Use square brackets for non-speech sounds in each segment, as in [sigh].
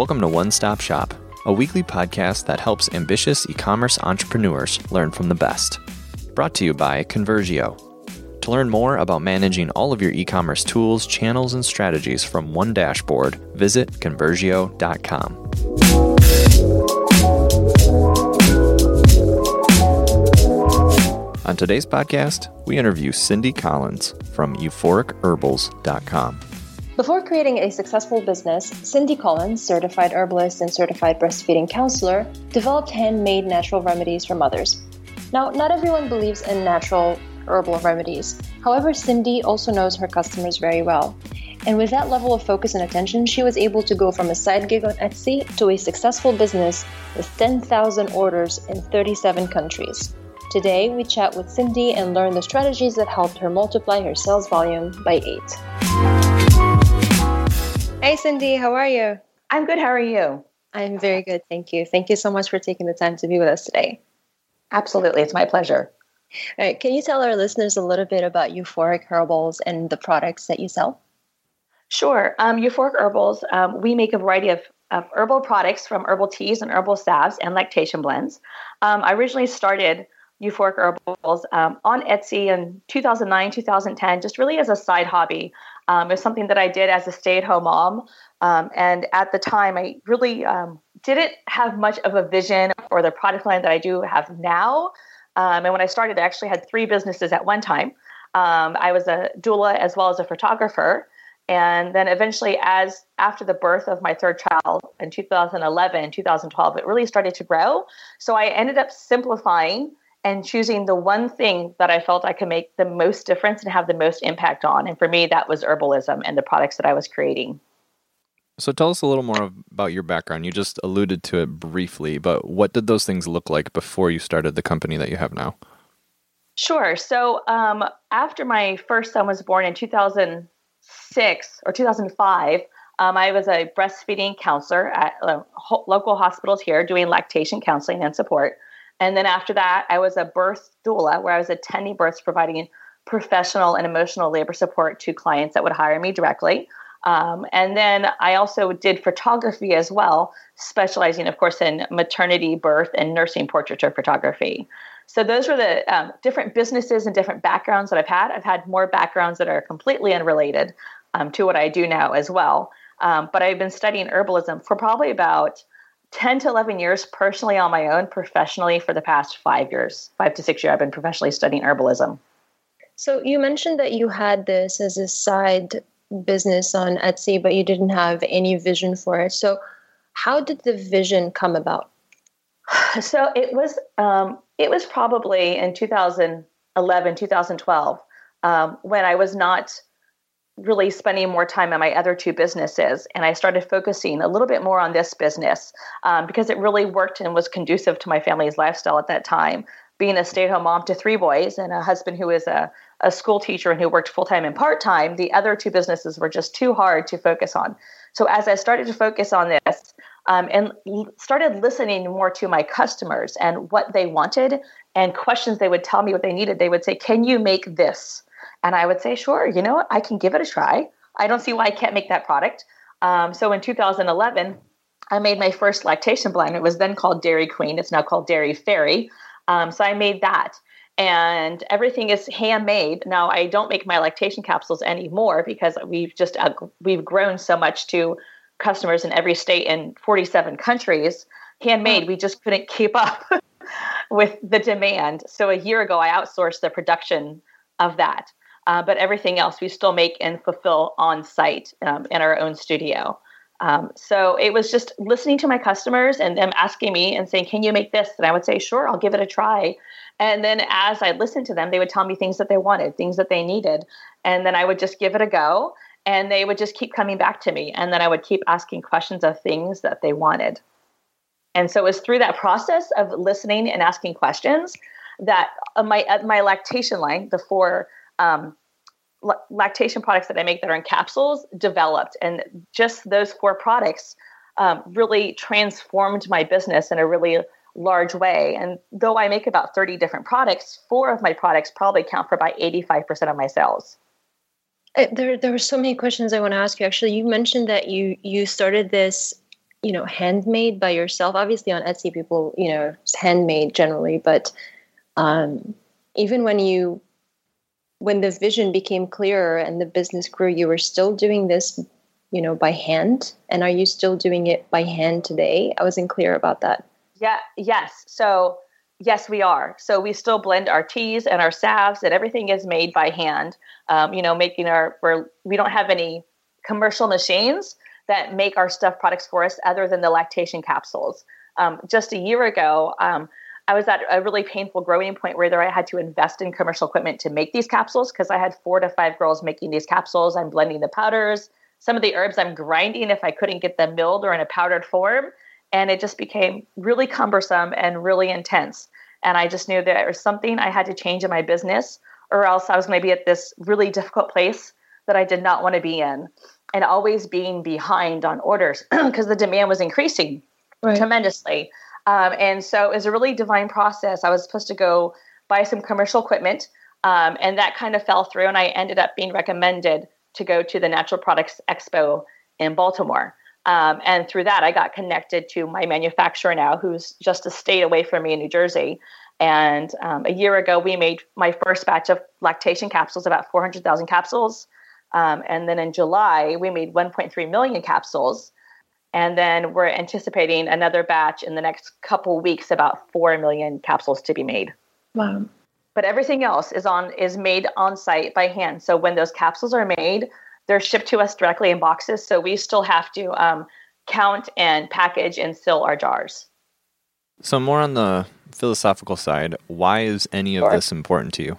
Welcome to One Stop Shop, a weekly podcast that helps ambitious e commerce entrepreneurs learn from the best. Brought to you by Conversio. To learn more about managing all of your e commerce tools, channels, and strategies from one dashboard, visit Conversio.com. On today's podcast, we interview Cindy Collins from euphoricherbals.com. Before creating a successful business, Cindy Collins, certified herbalist and certified breastfeeding counselor, developed handmade natural remedies for mothers. Now, not everyone believes in natural herbal remedies. However, Cindy also knows her customers very well. And with that level of focus and attention, she was able to go from a side gig on Etsy to a successful business with 10,000 orders in 37 countries. Today, we chat with Cindy and learn the strategies that helped her multiply her sales volume by eight. Hey, Cindy, how are you? I'm good. How are you? I'm very good. Thank you. Thank you so much for taking the time to be with us today. Absolutely. It's my pleasure. All right. Can you tell our listeners a little bit about Euphoric Herbals and the products that you sell? Sure. Um, Euphoric Herbals, um, we make a variety of, of, herbal products from herbal teas and herbal salves and lactation blends. Um, I originally started Euphoric Herbals um, on Etsy in 2009, 2010, just really as a side hobby. Um, it was something that I did as a stay at home mom. Um, and at the time, I really um, didn't have much of a vision or the product line that I do have now. Um, and when I started, I actually had three businesses at one time. Um, I was a doula as well as a photographer. And then eventually, as after the birth of my third child in 2011, 2012, it really started to grow. So I ended up simplifying and choosing the one thing that I felt I could make the most difference and have the most impact on. And for me, that was herbalism and the products that I was creating. So tell us a little more about your background. You just alluded to it briefly, but what did those things look like before you started the company that you have now? Sure. So um, after my first son was born in 2006 or 2005, um, I was a breastfeeding counselor at uh, ho- local hospitals here doing lactation counseling and support. And then after that, I was a birth doula where I was attending births, providing professional and emotional labor support to clients that would hire me directly. Um, and then I also did photography as well, specializing, of course, in maternity, birth, and nursing portraiture photography. So those were the um, different businesses and different backgrounds that I've had. I've had more backgrounds that are completely unrelated um, to what I do now as well. Um, but I've been studying herbalism for probably about 10 to 11 years personally on my own, professionally for the past five years, five to six years, I've been professionally studying herbalism. So you mentioned that you had this as a side business on Etsy, but you didn't have any vision for it. So how did the vision come about? [sighs] So it was um, it was probably in 2011, 2012 um, when I was not really spending more time on my other two businesses. And I started focusing a little bit more on this business um, because it really worked and was conducive to my family's lifestyle at that time. Being a stay at home mom to three boys and a husband who is a, a school teacher and who worked full time and part time, the other two businesses were just too hard to focus on. So as I started to focus on this, um, and started listening more to my customers and what they wanted and questions they would tell me what they needed. They would say, Can you make this? And I would say, sure, you know what? I can give it a try. I don't see why I can't make that product. Um, so in 2011, I made my first lactation blend. It was then called Dairy Queen. It's now called Dairy Fairy. Um, so I made that. And everything is handmade. Now I don't make my lactation capsules anymore because we've just uh, we've grown so much to customers in every state in 47 countries. Handmade, we just couldn't keep up [laughs] with the demand. So a year ago, I outsourced the production of that uh, but everything else we still make and fulfill on site um, in our own studio. Um, so it was just listening to my customers and them asking me and saying, "Can you make this?" And I would say, "Sure, I'll give it a try." And then as I listened to them, they would tell me things that they wanted, things that they needed, and then I would just give it a go. And they would just keep coming back to me, and then I would keep asking questions of things that they wanted. And so it was through that process of listening and asking questions that uh, my uh, my lactation line, the four um, lactation products that I make that are in capsules developed. And just those four products um, really transformed my business in a really large way. And though I make about 30 different products, four of my products probably count for about 85% of my sales. Uh, there, there were so many questions I want to ask you. Actually, you mentioned that you you started this you know handmade by yourself obviously on etsy people you know handmade generally but um, even when you when the vision became clearer and the business grew you were still doing this you know by hand? And are you still doing it by hand today? I wasn't clear about that. Yeah yes. So yes we are. So we still blend our teas and our salves and everything is made by hand. Um, you know making our we're, we don't have any commercial machines that make our stuff products for us other than the lactation capsules. Um, just a year ago, um, I was at a really painful growing point where I had to invest in commercial equipment to make these capsules because I had four to five girls making these capsules. I'm blending the powders. Some of the herbs I'm grinding if I couldn't get them milled or in a powdered form. And it just became really cumbersome and really intense. And I just knew there was something I had to change in my business, or else I was going to be at this really difficult place that I did not want to be in and always being behind on orders [clears throat] because the demand was increasing right. tremendously. Um, and so it was a really divine process. I was supposed to go buy some commercial equipment, um, and that kind of fell through. And I ended up being recommended to go to the Natural Products Expo in Baltimore. Um, and through that, I got connected to my manufacturer now, who's just a state away from me in New Jersey. And um, a year ago, we made my first batch of lactation capsules, about 400,000 capsules. Um, and then in July, we made 1.3 million capsules. And then we're anticipating another batch in the next couple weeks, about 4 million capsules to be made. Wow. But everything else is on is made on site by hand. So when those capsules are made, they're shipped to us directly in boxes. So we still have to um, count and package and seal our jars. So more on the philosophical side, why is any of sure. this important to you?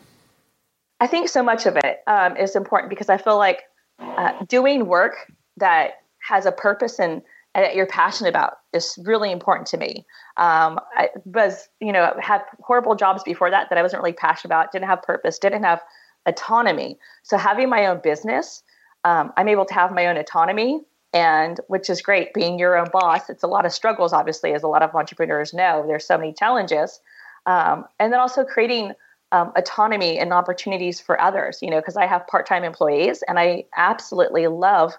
I think so much of it um, is important because I feel like uh, doing work that has a purpose and, that you're passionate about is really important to me. Um, I was, you know, had horrible jobs before that that I wasn't really passionate about, didn't have purpose, didn't have autonomy. So having my own business, um, I'm able to have my own autonomy, and which is great. Being your own boss, it's a lot of struggles, obviously, as a lot of entrepreneurs know. There's so many challenges, um, and then also creating um, autonomy and opportunities for others, you know, because I have part time employees and I absolutely love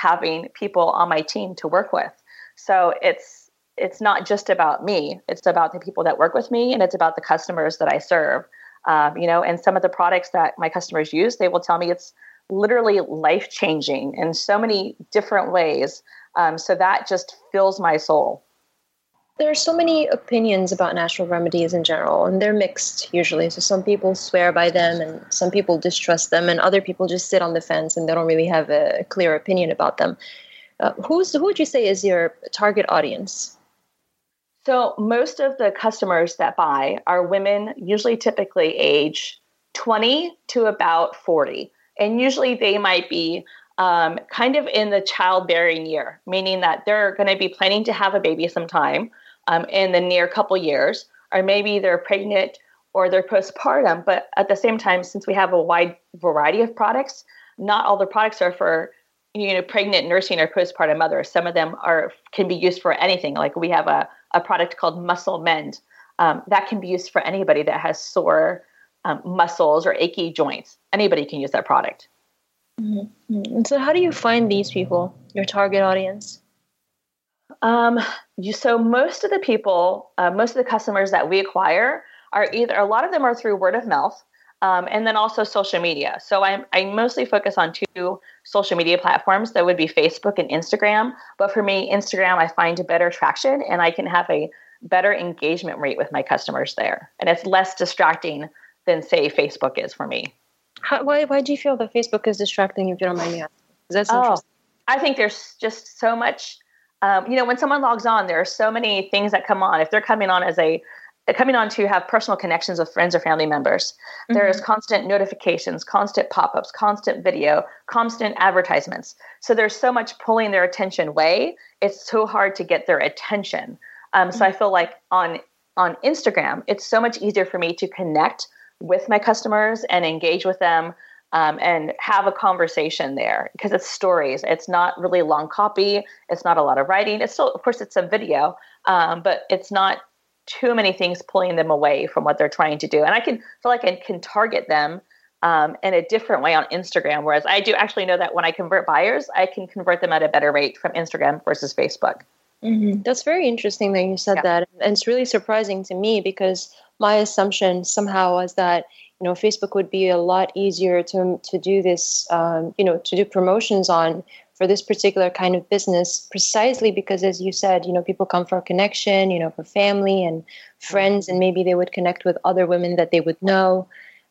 having people on my team to work with. So it's it's not just about me; it's about the people that work with me, and it's about the customers that I serve. Um, you know, and some of the products that my customers use, they will tell me it's literally life changing in so many different ways. Um, so that just fills my soul there are so many opinions about natural remedies in general, and they're mixed usually. So some people swear by them, and some people distrust them, and other people just sit on the fence and they don't really have a clear opinion about them. Uh, who's who would you say is your target audience? So most of the customers that buy are women, usually typically age 20 to about 40, and usually they might be um, kind of in the childbearing year, meaning that they're going to be planning to have a baby sometime um, in the near couple years, or maybe they're pregnant or they're postpartum. But at the same time, since we have a wide variety of products, not all the products are for you know pregnant, nursing, or postpartum mothers. Some of them are can be used for anything. Like we have a, a product called Muscle Mend um, that can be used for anybody that has sore um, muscles or achy joints. Anybody can use that product. Mm-hmm. And so, how do you find these people, your target audience? Um, you, so most of the people, uh, most of the customers that we acquire are either a lot of them are through word of mouth, um, and then also social media. So I, I mostly focus on two social media platforms that would be Facebook and Instagram. But for me, Instagram I find a better traction, and I can have a better engagement rate with my customers there, and it's less distracting than say Facebook is for me. How, why why do you feel that Facebook is distracting? If you don't mind me asking, that's oh, I think there's just so much um, you know, when someone logs on, there are so many things that come on. If they're coming on as a coming on to have personal connections with friends or family members. Mm-hmm. There is constant notifications, constant pop-ups, constant video, constant advertisements. So there's so much pulling their attention away. It's so hard to get their attention. Um, mm-hmm. So I feel like on on Instagram, it's so much easier for me to connect with my customers and engage with them um, and have a conversation there because it's stories. It's not really long copy. It's not a lot of writing. It's still, of course, it's a video, um, but it's not too many things pulling them away from what they're trying to do. And I can feel like I can target them um, in a different way on Instagram. Whereas I do actually know that when I convert buyers, I can convert them at a better rate from Instagram versus Facebook. Mm-hmm. That's very interesting that you said yeah. that. And it's really surprising to me because my assumption somehow was that you know Facebook would be a lot easier to to do this um, you know to do promotions on for this particular kind of business precisely because as you said you know people come for a connection you know for family and friends and maybe they would connect with other women that they would know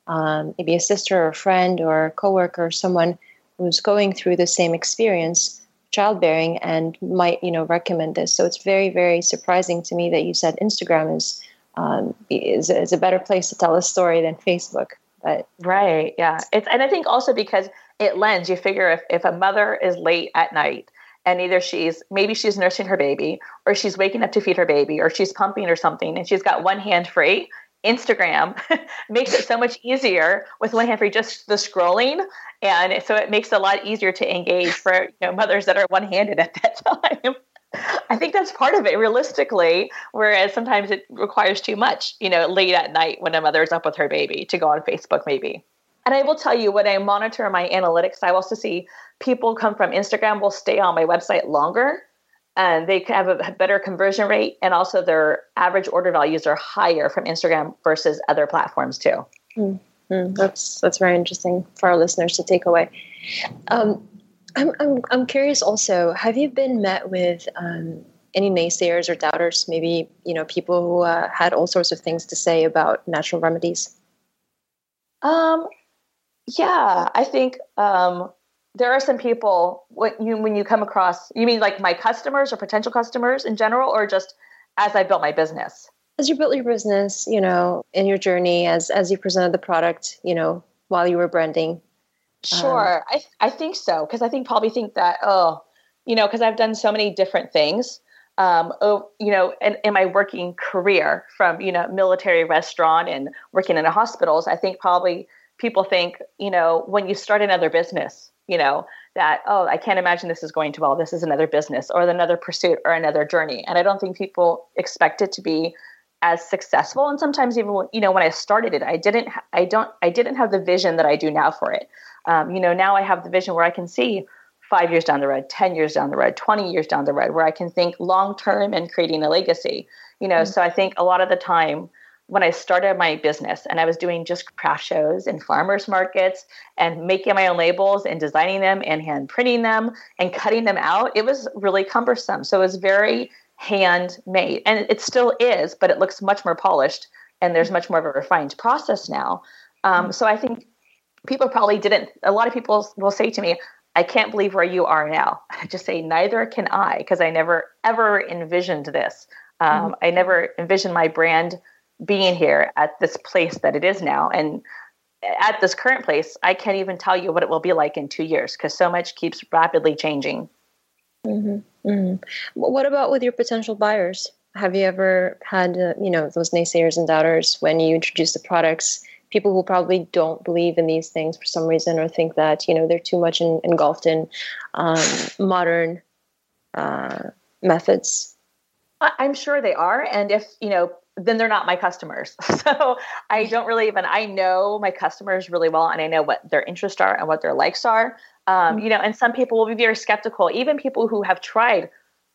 um, maybe a sister or a friend or a coworker or someone who's going through the same experience childbearing and might you know recommend this. So it's very very surprising to me that you said instagram is um, is, is a better place to tell a story than facebook. But right yeah. It's and i think also because it lends you figure if, if a mother is late at night and either she's maybe she's nursing her baby or she's waking up to feed her baby or she's pumping or something and she's got one hand free Instagram [laughs] makes it so much easier with one hand free just the scrolling. And so it makes it a lot easier to engage for you know mothers that are one-handed at that [laughs] time I think that's part of it realistically, whereas sometimes it requires too much, you know, late at night when a mother is up with her baby to go on Facebook, maybe. And I will tell you, when I monitor my analytics, I also see people come from Instagram will stay on my website longer and they have a better conversion rate. And also their average order values are higher from Instagram versus other platforms too. Mm-hmm. That's, that's very interesting for our listeners to take away. Um, I'm, I'm, I'm curious also, have you been met with um, any naysayers or doubters, maybe, you know, people who uh, had all sorts of things to say about natural remedies? Um, yeah, I think um, there are some people when you when you come across. You mean like my customers or potential customers in general, or just as I built my business? As you built your business, you know, in your journey, as as you presented the product, you know, while you were branding. Sure, um, I I think so because I think probably think that oh, you know, because I've done so many different things. Um, oh, you know, in, in my working career from you know military restaurant and working in the hospitals, I think probably people think, you know, when you start another business, you know, that, oh, I can't imagine this is going to well, this is another business or another pursuit or another journey. And I don't think people expect it to be as successful. And sometimes even, you know, when I started it, I didn't, I don't, I didn't have the vision that I do now for it. Um, you know, now I have the vision where I can see five years down the road, 10 years down the road, 20 years down the road, where I can think long term and creating a legacy. You know, mm-hmm. so I think a lot of the time, when I started my business and I was doing just craft shows and farmers markets and making my own labels and designing them and hand printing them and cutting them out, it was really cumbersome. So it was very handmade and it still is, but it looks much more polished and there's much more of a refined process now. Um, so I think people probably didn't, a lot of people will say to me, I can't believe where you are now. [laughs] I just say, neither can I, because I never ever envisioned this. Um, mm-hmm. I never envisioned my brand being here at this place that it is now. And at this current place, I can't even tell you what it will be like in two years because so much keeps rapidly changing. Mm-hmm. Mm-hmm. What about with your potential buyers? Have you ever had, uh, you know, those naysayers and doubters when you introduce the products? People who probably don't believe in these things for some reason, or think that you know they're too much in, engulfed in um, modern uh, methods. I'm sure they are, and if you know then they're not my customers. [laughs] So I don't really even I know my customers really well, and I know what their interests are and what their likes are. Um, mm-hmm. You know, and some people will be very skeptical, even people who have tried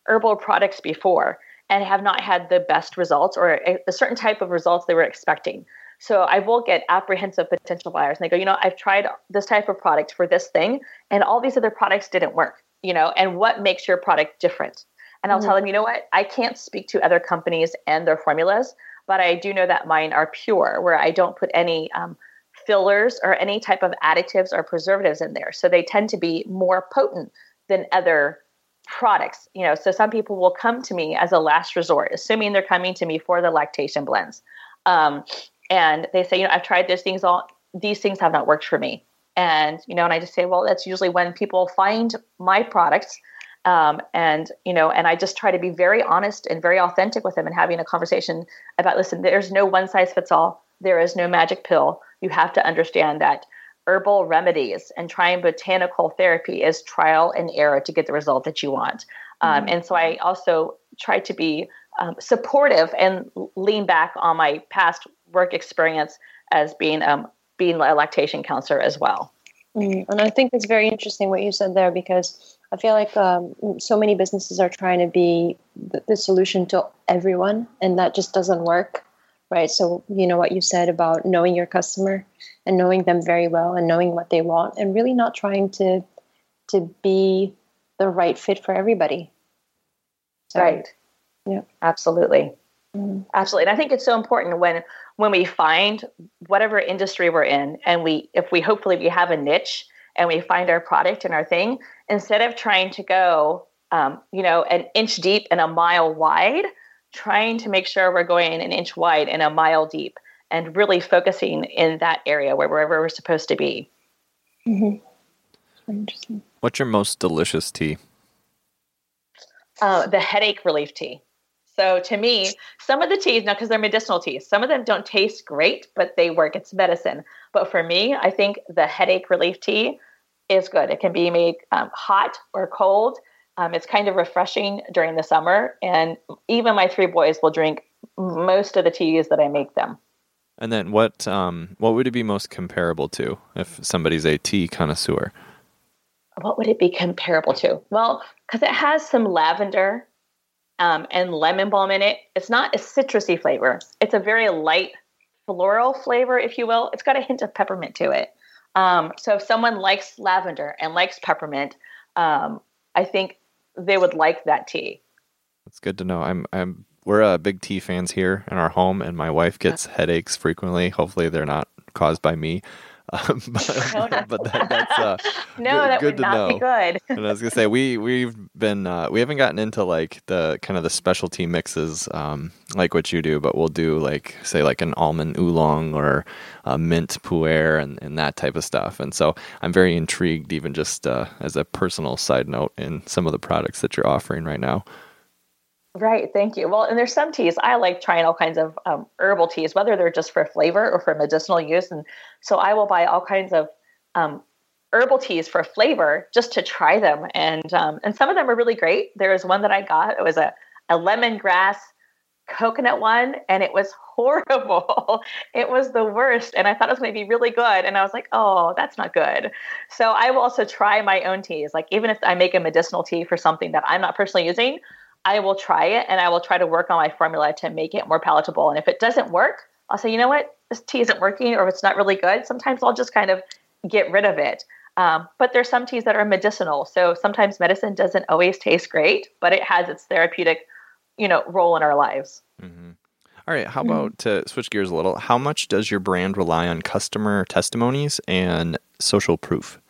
herbal products before and have not had the best results or a, a certain type of results they were expecting. So I will get apprehensive potential buyers, and they go, you know, I've tried this type of product for this thing, and all these other products didn't work. You know, and what makes your product different? And I'll mm-hmm. tell them, you know what, I can't speak to other companies and their formulas, but I do know that mine are pure, where I don't put any um, fillers or any type of additives or preservatives in there. So they tend to be more potent than other products. You know, so some people will come to me as a last resort, assuming they're coming to me for the lactation blends. Um, and they say, you know, I've tried these things all these things have not worked for me. And, you know, and I just say, well, that's usually when people find my products um, and you know and i just try to be very honest and very authentic with them and having a conversation about listen there's no one size fits all there is no magic pill you have to understand that herbal remedies and trying botanical therapy is trial and error to get the result that you want um, mm-hmm. and so i also try to be um, supportive and lean back on my past work experience as being um, being a lactation counselor as well mm, and i think it's very interesting what you said there because I feel like um, so many businesses are trying to be the, the solution to everyone, and that just doesn't work, right? So, you know what you said about knowing your customer and knowing them very well and knowing what they want, and really not trying to to be the right fit for everybody. So, right. Yeah. Absolutely. Mm-hmm. Absolutely. And I think it's so important when when we find whatever industry we're in and we if we hopefully we have a niche and we find our product and our thing, instead of trying to go um, you know, an inch deep and a mile wide, trying to make sure we're going an inch wide and a mile deep and really focusing in that area where wherever we're supposed to be. Mm-hmm. Interesting. What's your most delicious tea? Uh, the headache relief tea. So to me, some of the teas, now because they're medicinal teas, some of them don't taste great, but they work. It's medicine. But for me, I think the headache relief tea is good. It can be made um, hot or cold. Um, it's kind of refreshing during the summer, and even my three boys will drink most of the teas that I make them. And then what um, what would it be most comparable to if somebody's a tea connoisseur? What would it be comparable to? Well, because it has some lavender um, and lemon balm in it. It's not a citrusy flavor. It's a very light floral flavor, if you will. It's got a hint of peppermint to it. Um, so if someone likes lavender and likes peppermint, um, I think they would like that tea. That's good to know. I'm I'm we're uh, big tea fans here in our home, and my wife gets headaches frequently. Hopefully, they're not caused by me. Um, [laughs] but, no, but that, that's uh, [laughs] no, good, that good would not know. be good. and I was gonna say we we've been uh, we haven't gotten into like the kind of the specialty mixes um, like what you do, but we'll do like say like an almond oolong or a mint pu'er and, and that type of stuff. And so I'm very intrigued, even just uh, as a personal side note, in some of the products that you're offering right now. Right, thank you. Well, and there's some teas I like trying all kinds of um, herbal teas, whether they're just for flavor or for medicinal use. And so I will buy all kinds of um, herbal teas for flavor just to try them. And um, and some of them are really great. There was one that I got. It was a a lemongrass coconut one, and it was [laughs] horrible. it was the worst, and I thought it was going to be really good. And I was like, oh, that's not good. So I will also try my own teas. Like even if I make a medicinal tea for something that I'm not personally using. I will try it and I will try to work on my formula to make it more palatable. And if it doesn't work, I'll say, you know what, this tea isn't working or if it's not really good, sometimes I'll just kind of get rid of it. Um, but there's some teas that are medicinal. So sometimes medicine doesn't always taste great, but it has its therapeutic, you know, role in our lives. Mm-hmm. All right. How about to switch gears a little? How much does your brand rely on customer testimonies and social proof?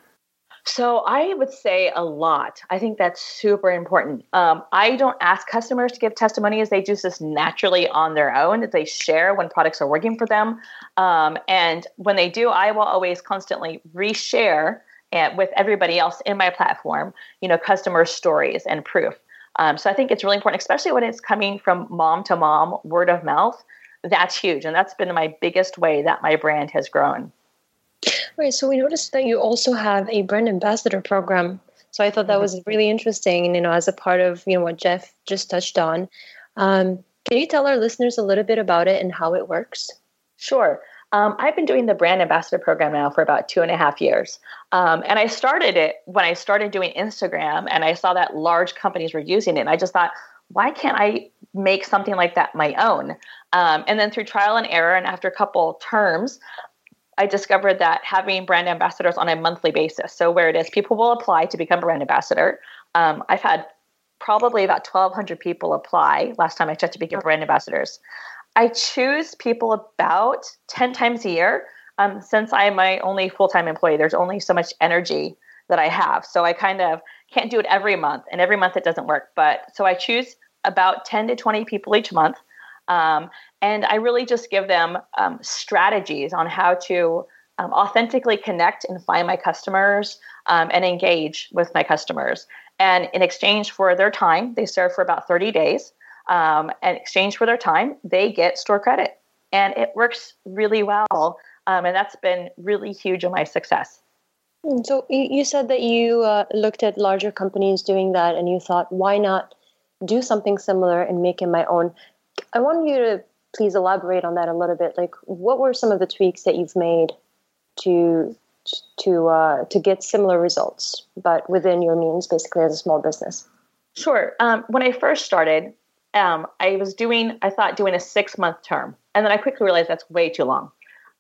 So I would say a lot. I think that's super important. Um, I don't ask customers to give testimonies; they do this naturally on their own. They share when products are working for them, um, and when they do, I will always constantly reshare and with everybody else in my platform. You know, customer stories and proof. Um, so I think it's really important, especially when it's coming from mom to mom, word of mouth. That's huge, and that's been my biggest way that my brand has grown. Right. So we noticed that you also have a brand ambassador program. So I thought that mm-hmm. was really interesting, and you know, as a part of you know what Jeff just touched on. Um, can you tell our listeners a little bit about it and how it works? Sure. Um, I've been doing the brand ambassador program now for about two and a half years. Um, and I started it when I started doing Instagram and I saw that large companies were using it. And I just thought, why can't I make something like that my own? Um, and then through trial and error, and after a couple terms, I discovered that having brand ambassadors on a monthly basis. So where it is, people will apply to become a brand ambassador. Um, I've had probably about 1,200 people apply last time I checked to become brand ambassadors. I choose people about 10 times a year. Um, since I'm my only full time employee, there's only so much energy that I have. So I kind of can't do it every month, and every month it doesn't work. But so I choose about 10 to 20 people each month. Um, and I really just give them um, strategies on how to um, authentically connect and find my customers um, and engage with my customers. And in exchange for their time, they serve for about 30 days. Um, and in exchange for their time, they get store credit. And it works really well. Um, and that's been really huge in my success. Hmm, so you said that you uh, looked at larger companies doing that and you thought, why not do something similar and make it my own? I want you to please elaborate on that a little bit. Like, what were some of the tweaks that you've made to to uh, to get similar results, but within your means, basically as a small business? Sure. Um, when I first started, um, I was doing I thought doing a six month term, and then I quickly realized that's way too long,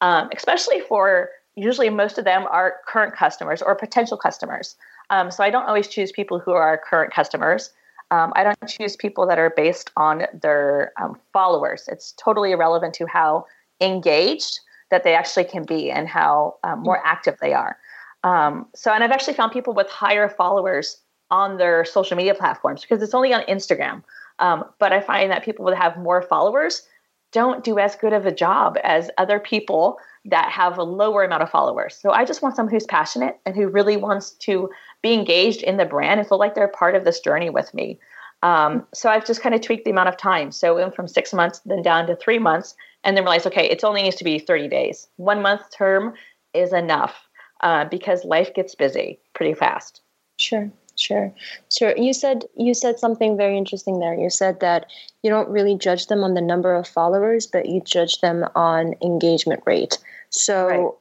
um, especially for usually most of them are current customers or potential customers. Um, so I don't always choose people who are current customers. Um, I don't choose people that are based on their um, followers. It's totally irrelevant to how engaged that they actually can be and how um, more active they are. Um, so, and I've actually found people with higher followers on their social media platforms because it's only on Instagram. Um, but I find that people that have more followers don't do as good of a job as other people that have a lower amount of followers. So I just want someone who's passionate and who really wants to be engaged in the brand and feel like they're part of this journey with me. Um, so I've just kind of tweaked the amount of time. So went from six months, then down to three months, and then realized, okay, it only needs to be 30 days. One month term is enough uh, because life gets busy pretty fast. Sure. Sure, sure. You said you said something very interesting there. You said that you don't really judge them on the number of followers, but you judge them on engagement rate. So, right.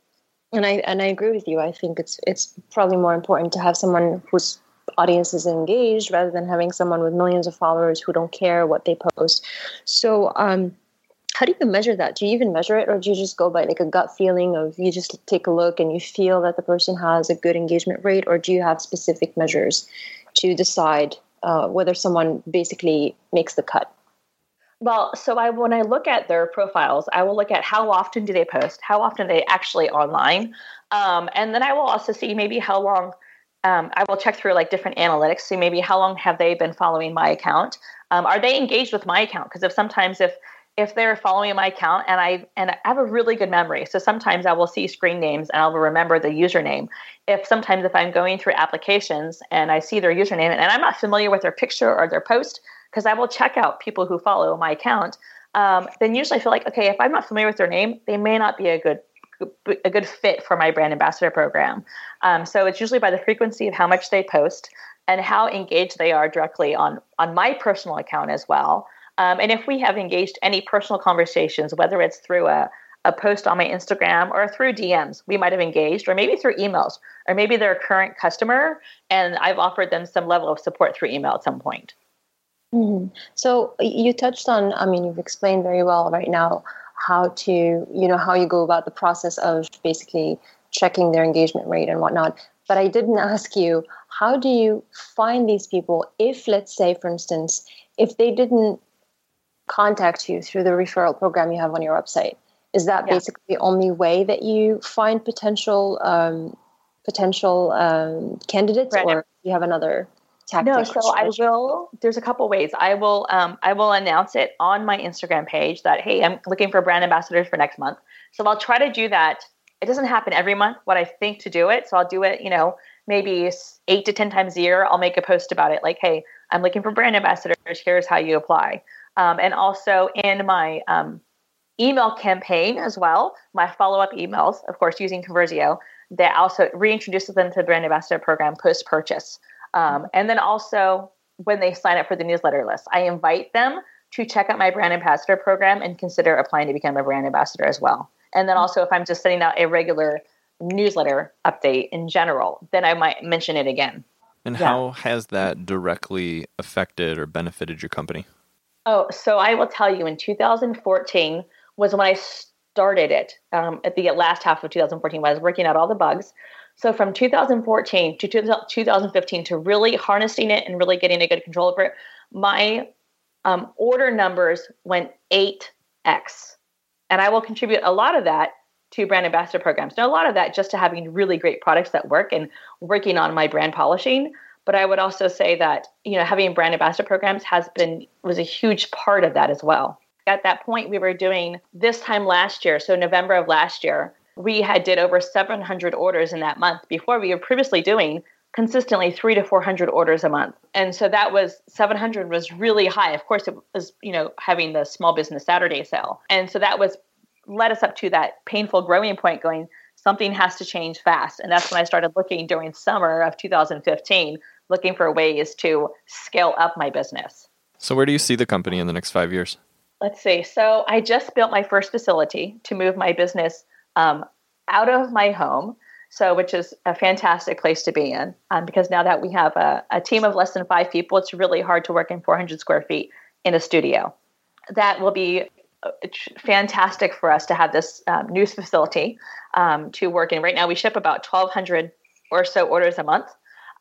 and I and I agree with you. I think it's it's probably more important to have someone whose audience is engaged rather than having someone with millions of followers who don't care what they post. So, um, how do you measure that? Do you even measure it, or do you just go by like a gut feeling of you just take a look and you feel that the person has a good engagement rate, or do you have specific measures to decide uh, whether someone basically makes the cut? Well, so I when I look at their profiles, I will look at how often do they post, how often are they actually online, um, and then I will also see maybe how long. Um, I will check through like different analytics. See maybe how long have they been following my account? Um, are they engaged with my account? Because if sometimes if if they're following my account and I and I have a really good memory. So sometimes I will see screen names and I'll remember the username. If sometimes if I'm going through applications and I see their username and I'm not familiar with their picture or their post, because I will check out people who follow my account, um, then usually I feel like okay, if I'm not familiar with their name, they may not be a good a good fit for my brand ambassador program. Um, so it's usually by the frequency of how much they post and how engaged they are directly on on my personal account as well. Um, and if we have engaged any personal conversations, whether it's through a, a post on my Instagram or through DMs, we might have engaged, or maybe through emails, or maybe they're a current customer and I've offered them some level of support through email at some point. Mm-hmm. So you touched on, I mean, you've explained very well right now how to, you know, how you go about the process of basically checking their engagement rate and whatnot. But I didn't [laughs] ask you, how do you find these people if, let's say, for instance, if they didn't contact you through the referral program you have on your website. Is that yeah. basically the only way that you find potential um, potential um, candidates, right. or you have another tactic? No, so I will. There's a couple ways. I will um, I will announce it on my Instagram page that hey, I'm looking for brand ambassadors for next month. So I'll try to do that. It doesn't happen every month. What I think to do it, so I'll do it. You know, maybe eight to ten times a year. I'll make a post about it, like hey, I'm looking for brand ambassadors. Here's how you apply um, and also in my um, email campaign as well, my follow up emails, of course, using Conversio, that also reintroduces them to the brand ambassador program post purchase. Um, and then also when they sign up for the newsletter list, I invite them to check out my brand ambassador program and consider applying to become a brand ambassador as well. And then also, if I'm just sending out a regular newsletter update in general, then I might mention it again. And yeah. how has that directly affected or benefited your company? Oh, so I will tell you in 2014 was when I started it um, at the last half of 2014 when I was working out all the bugs. So from 2014 to 2015 to really harnessing it and really getting a good control over it, my um, order numbers went 8x. And I will contribute a lot of that to brand ambassador programs. Now, a lot of that just to having really great products that work and working on my brand polishing. But I would also say that, you know, having brand ambassador programs has been was a huge part of that as well. At that point, we were doing this time last year, so November of last year, we had did over 700 orders in that month before we were previously doing consistently three to 400 orders a month. And so that was 700 was really high. Of course, it was, you know, having the small business Saturday sale. And so that was led us up to that painful growing point going, something has to change fast. And that's when I started looking during summer of 2015 looking for ways to scale up my business. So, where do you see the company in the next five years? Let's see. So, I just built my first facility to move my business um, out of my home. So, which is a fantastic place to be in um, because now that we have a, a team of less than five people, it's really hard to work in 400 square feet in a studio. That will be uh, fantastic for us to have this um, news facility um, to work in. Right now, we ship about 1,200 or so orders a month.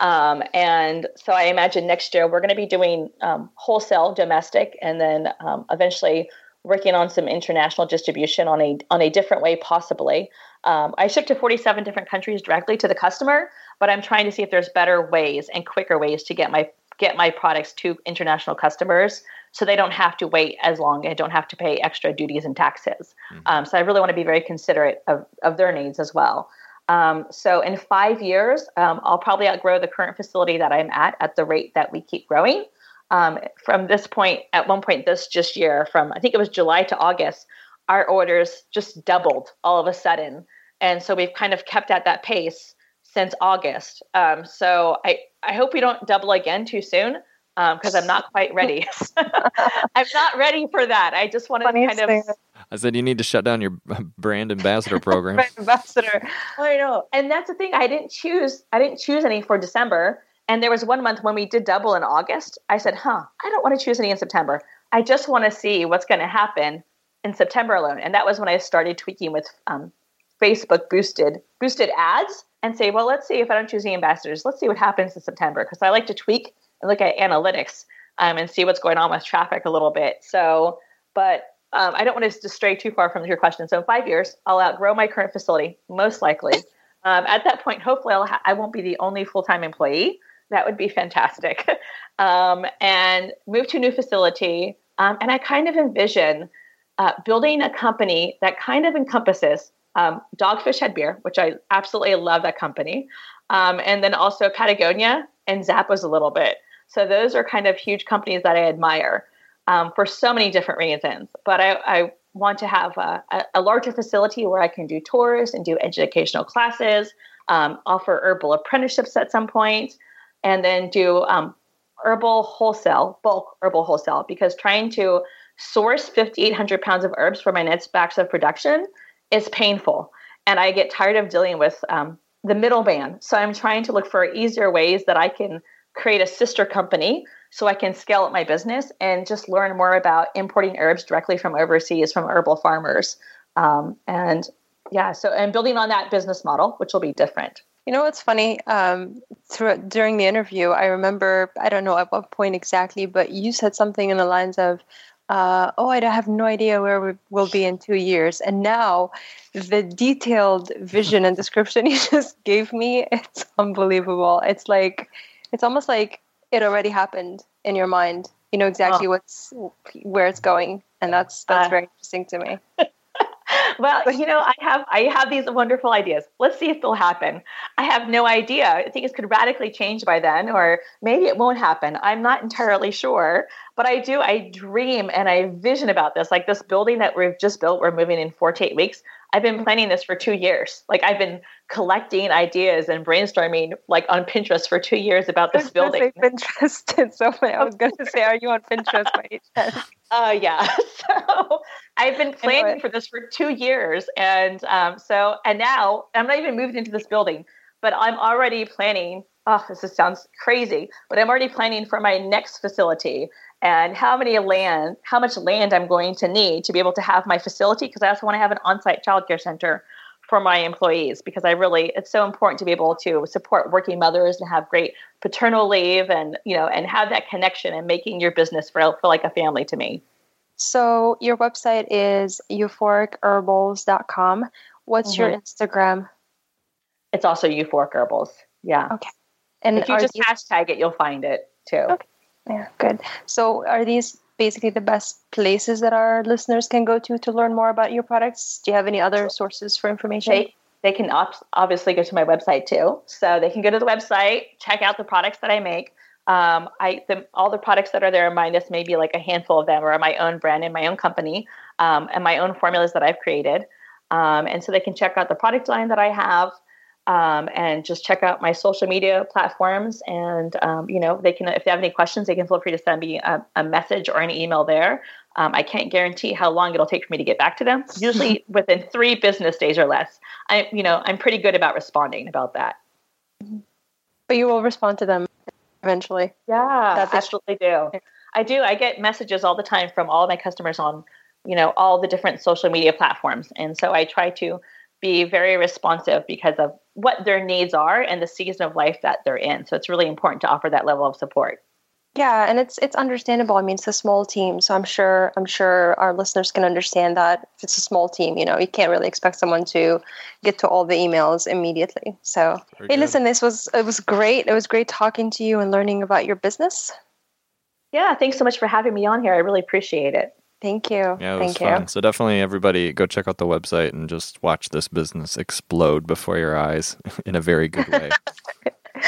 Um, and so I imagine next year we're going to be doing um, wholesale domestic and then um, eventually working on some international distribution on a on a different way possibly. Um, i ship to 47 different countries directly to the customer but i'm trying to see if there's better ways and quicker ways to get my get my products to international customers so they don't have to wait as long and don't have to pay extra duties and taxes. Mm-hmm. um, so i really want to be very considerate of, of their needs as well um, so in five years um, i'll probably outgrow the current facility that i'm at at the rate that we keep growing um, from this point, at one point this just year, from I think it was July to August, our orders just doubled all of a sudden. And so we've kind of kept at that pace since August. Um, so I, I hope we don't double again too soon because um, I'm not quite ready. [laughs] I'm not ready for that. I just want to kind of. I said you need to shut down your [laughs] brand ambassador [laughs] program. brand ambassador. I know, and that's the thing. I didn't choose. I didn't choose any for December. And there was one month when we did double in August. I said, huh, I don't want to choose any in September. I just want to see what's going to happen in September alone. And that was when I started tweaking with um, Facebook boosted boosted ads and say, well, let's see if I don't choose any ambassadors. Let's see what happens in September because I like to tweak and look at analytics um, and see what's going on with traffic a little bit. So, but um, I don't want to stray too far from your question. So in five years, I'll outgrow my current facility, most likely. Um, at that point, hopefully, I'll ha- I won't be the only full time employee. That would be fantastic. [laughs] um, and move to a new facility. Um, and I kind of envision uh, building a company that kind of encompasses um, Dogfish Head Beer, which I absolutely love that company, um, and then also Patagonia and Zappos a little bit. So those are kind of huge companies that I admire um, for so many different reasons. But I, I want to have a, a, larger facility where I can do tours and do educational classes, um, offer herbal apprenticeships at some point, and then do um, herbal wholesale, bulk herbal wholesale, because trying to source 5,800 pounds of herbs for my next batch of production is painful. And I get tired of dealing with um, the middleman. So I'm trying to look for easier ways that I can create a sister company so I can scale up my business and just learn more about importing herbs directly from overseas from herbal farmers. Um, and yeah, so and building on that business model, which will be different. You know what's funny? Um, through, during the interview, I remember, I don't know at what point exactly, but you said something in the lines of, uh, oh, I have no idea where we will be in two years. And now the detailed vision and description [laughs] you just gave me, it's unbelievable. It's like, it's almost like it already happened in your mind. You know exactly oh. what's where it's going, and that's that's uh, very interesting to me. [laughs] well, you know, I have I have these wonderful ideas. Let's see if they'll happen. I have no idea. Things could radically change by then, or maybe it won't happen. I'm not entirely sure, but I do. I dream and I vision about this. Like this building that we've just built, we're moving in four to eight weeks. I've been planning this for two years. Like I've been collecting ideas and brainstorming like on Pinterest for two years about this building. Pinterest. [laughs] So I [laughs] was going to say, are you on Pinterest by any [laughs] chance? Uh, yeah. So I've been planning for this for two years, and um, so and now I'm not even moved into this building, but I'm already planning. Oh, this sounds crazy, but I'm already planning for my next facility and how many land, how much land I'm going to need to be able to have my facility because I also want to have an on-site childcare center for my employees because I really it's so important to be able to support working mothers and have great paternal leave and you know and have that connection and making your business feel, feel like a family to me. So your website is euphoricherbals.com. What's mm-hmm. your Instagram? It's also euphoric herbals. Yeah. Okay. And if you just these... hashtag it, you'll find it too. Okay. Yeah, good. So, are these basically the best places that our listeners can go to to learn more about your products? Do you have any other sources for information? They, they can op- obviously go to my website too. So, they can go to the website, check out the products that I make. Um, I the, all the products that are there, minus maybe like a handful of them, are my own brand and my own company, um, and my own formulas that I've created. Um, and so they can check out the product line that I have. Um, and just check out my social media platforms. And um, you know, they can if they have any questions, they can feel free to send me a, a message or an email there. Um, I can't guarantee how long it'll take for me to get back to them. [laughs] Usually within three business days or less. I, you know, I'm pretty good about responding about that. But you will respond to them eventually. Yeah, That's absolutely do. I do. I get messages all the time from all my customers on, you know, all the different social media platforms, and so I try to be very responsive because of what their needs are and the season of life that they're in. So it's really important to offer that level of support. Yeah, and it's it's understandable. I mean, it's a small team, so I'm sure I'm sure our listeners can understand that if it's a small team, you know, you can't really expect someone to get to all the emails immediately. So, Very hey, good. listen, this was it was great. It was great talking to you and learning about your business. Yeah, thanks so much for having me on here. I really appreciate it. Thank you. Yeah, it Thank was fun. So definitely everybody go check out the website and just watch this business explode before your eyes [laughs] in a very good way. [laughs]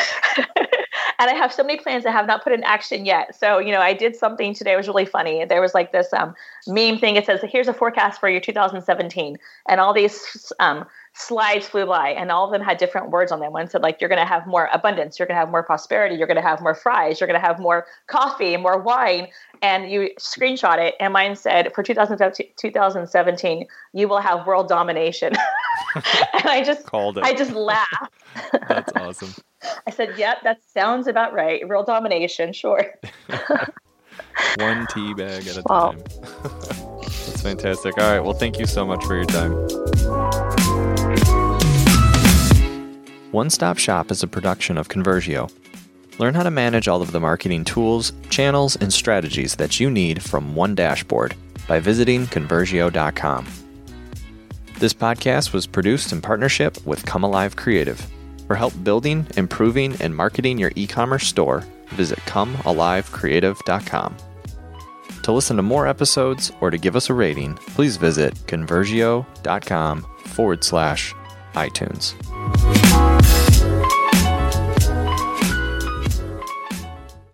and I have so many plans I have not put in action yet. So, you know, I did something today. It was really funny. There was like this um, meme thing. It says, here's a forecast for your 2017. And all these um, slides flew by and all of them had different words on them. One said like you're going to have more abundance, you're going to have more prosperity, you're going to have more fries, you're going to have more coffee, more wine, and you screenshot it. And mine said for 2017, you will have world domination. [laughs] and I just called it. I just laughed. [laughs] That's awesome. I said, "Yep, that sounds about right. World domination, sure." [laughs] One tea bag at a wow. time. That's fantastic. All right. Well, thank you so much for your time. One Stop Shop is a production of Conversio. Learn how to manage all of the marketing tools, channels, and strategies that you need from one dashboard by visiting Conversio.com. This podcast was produced in partnership with Come Alive Creative. For help building, improving, and marketing your e commerce store, visit ComeAliveCreative.com. To listen to more episodes or to give us a rating, please visit Conversio.com forward slash iTunes.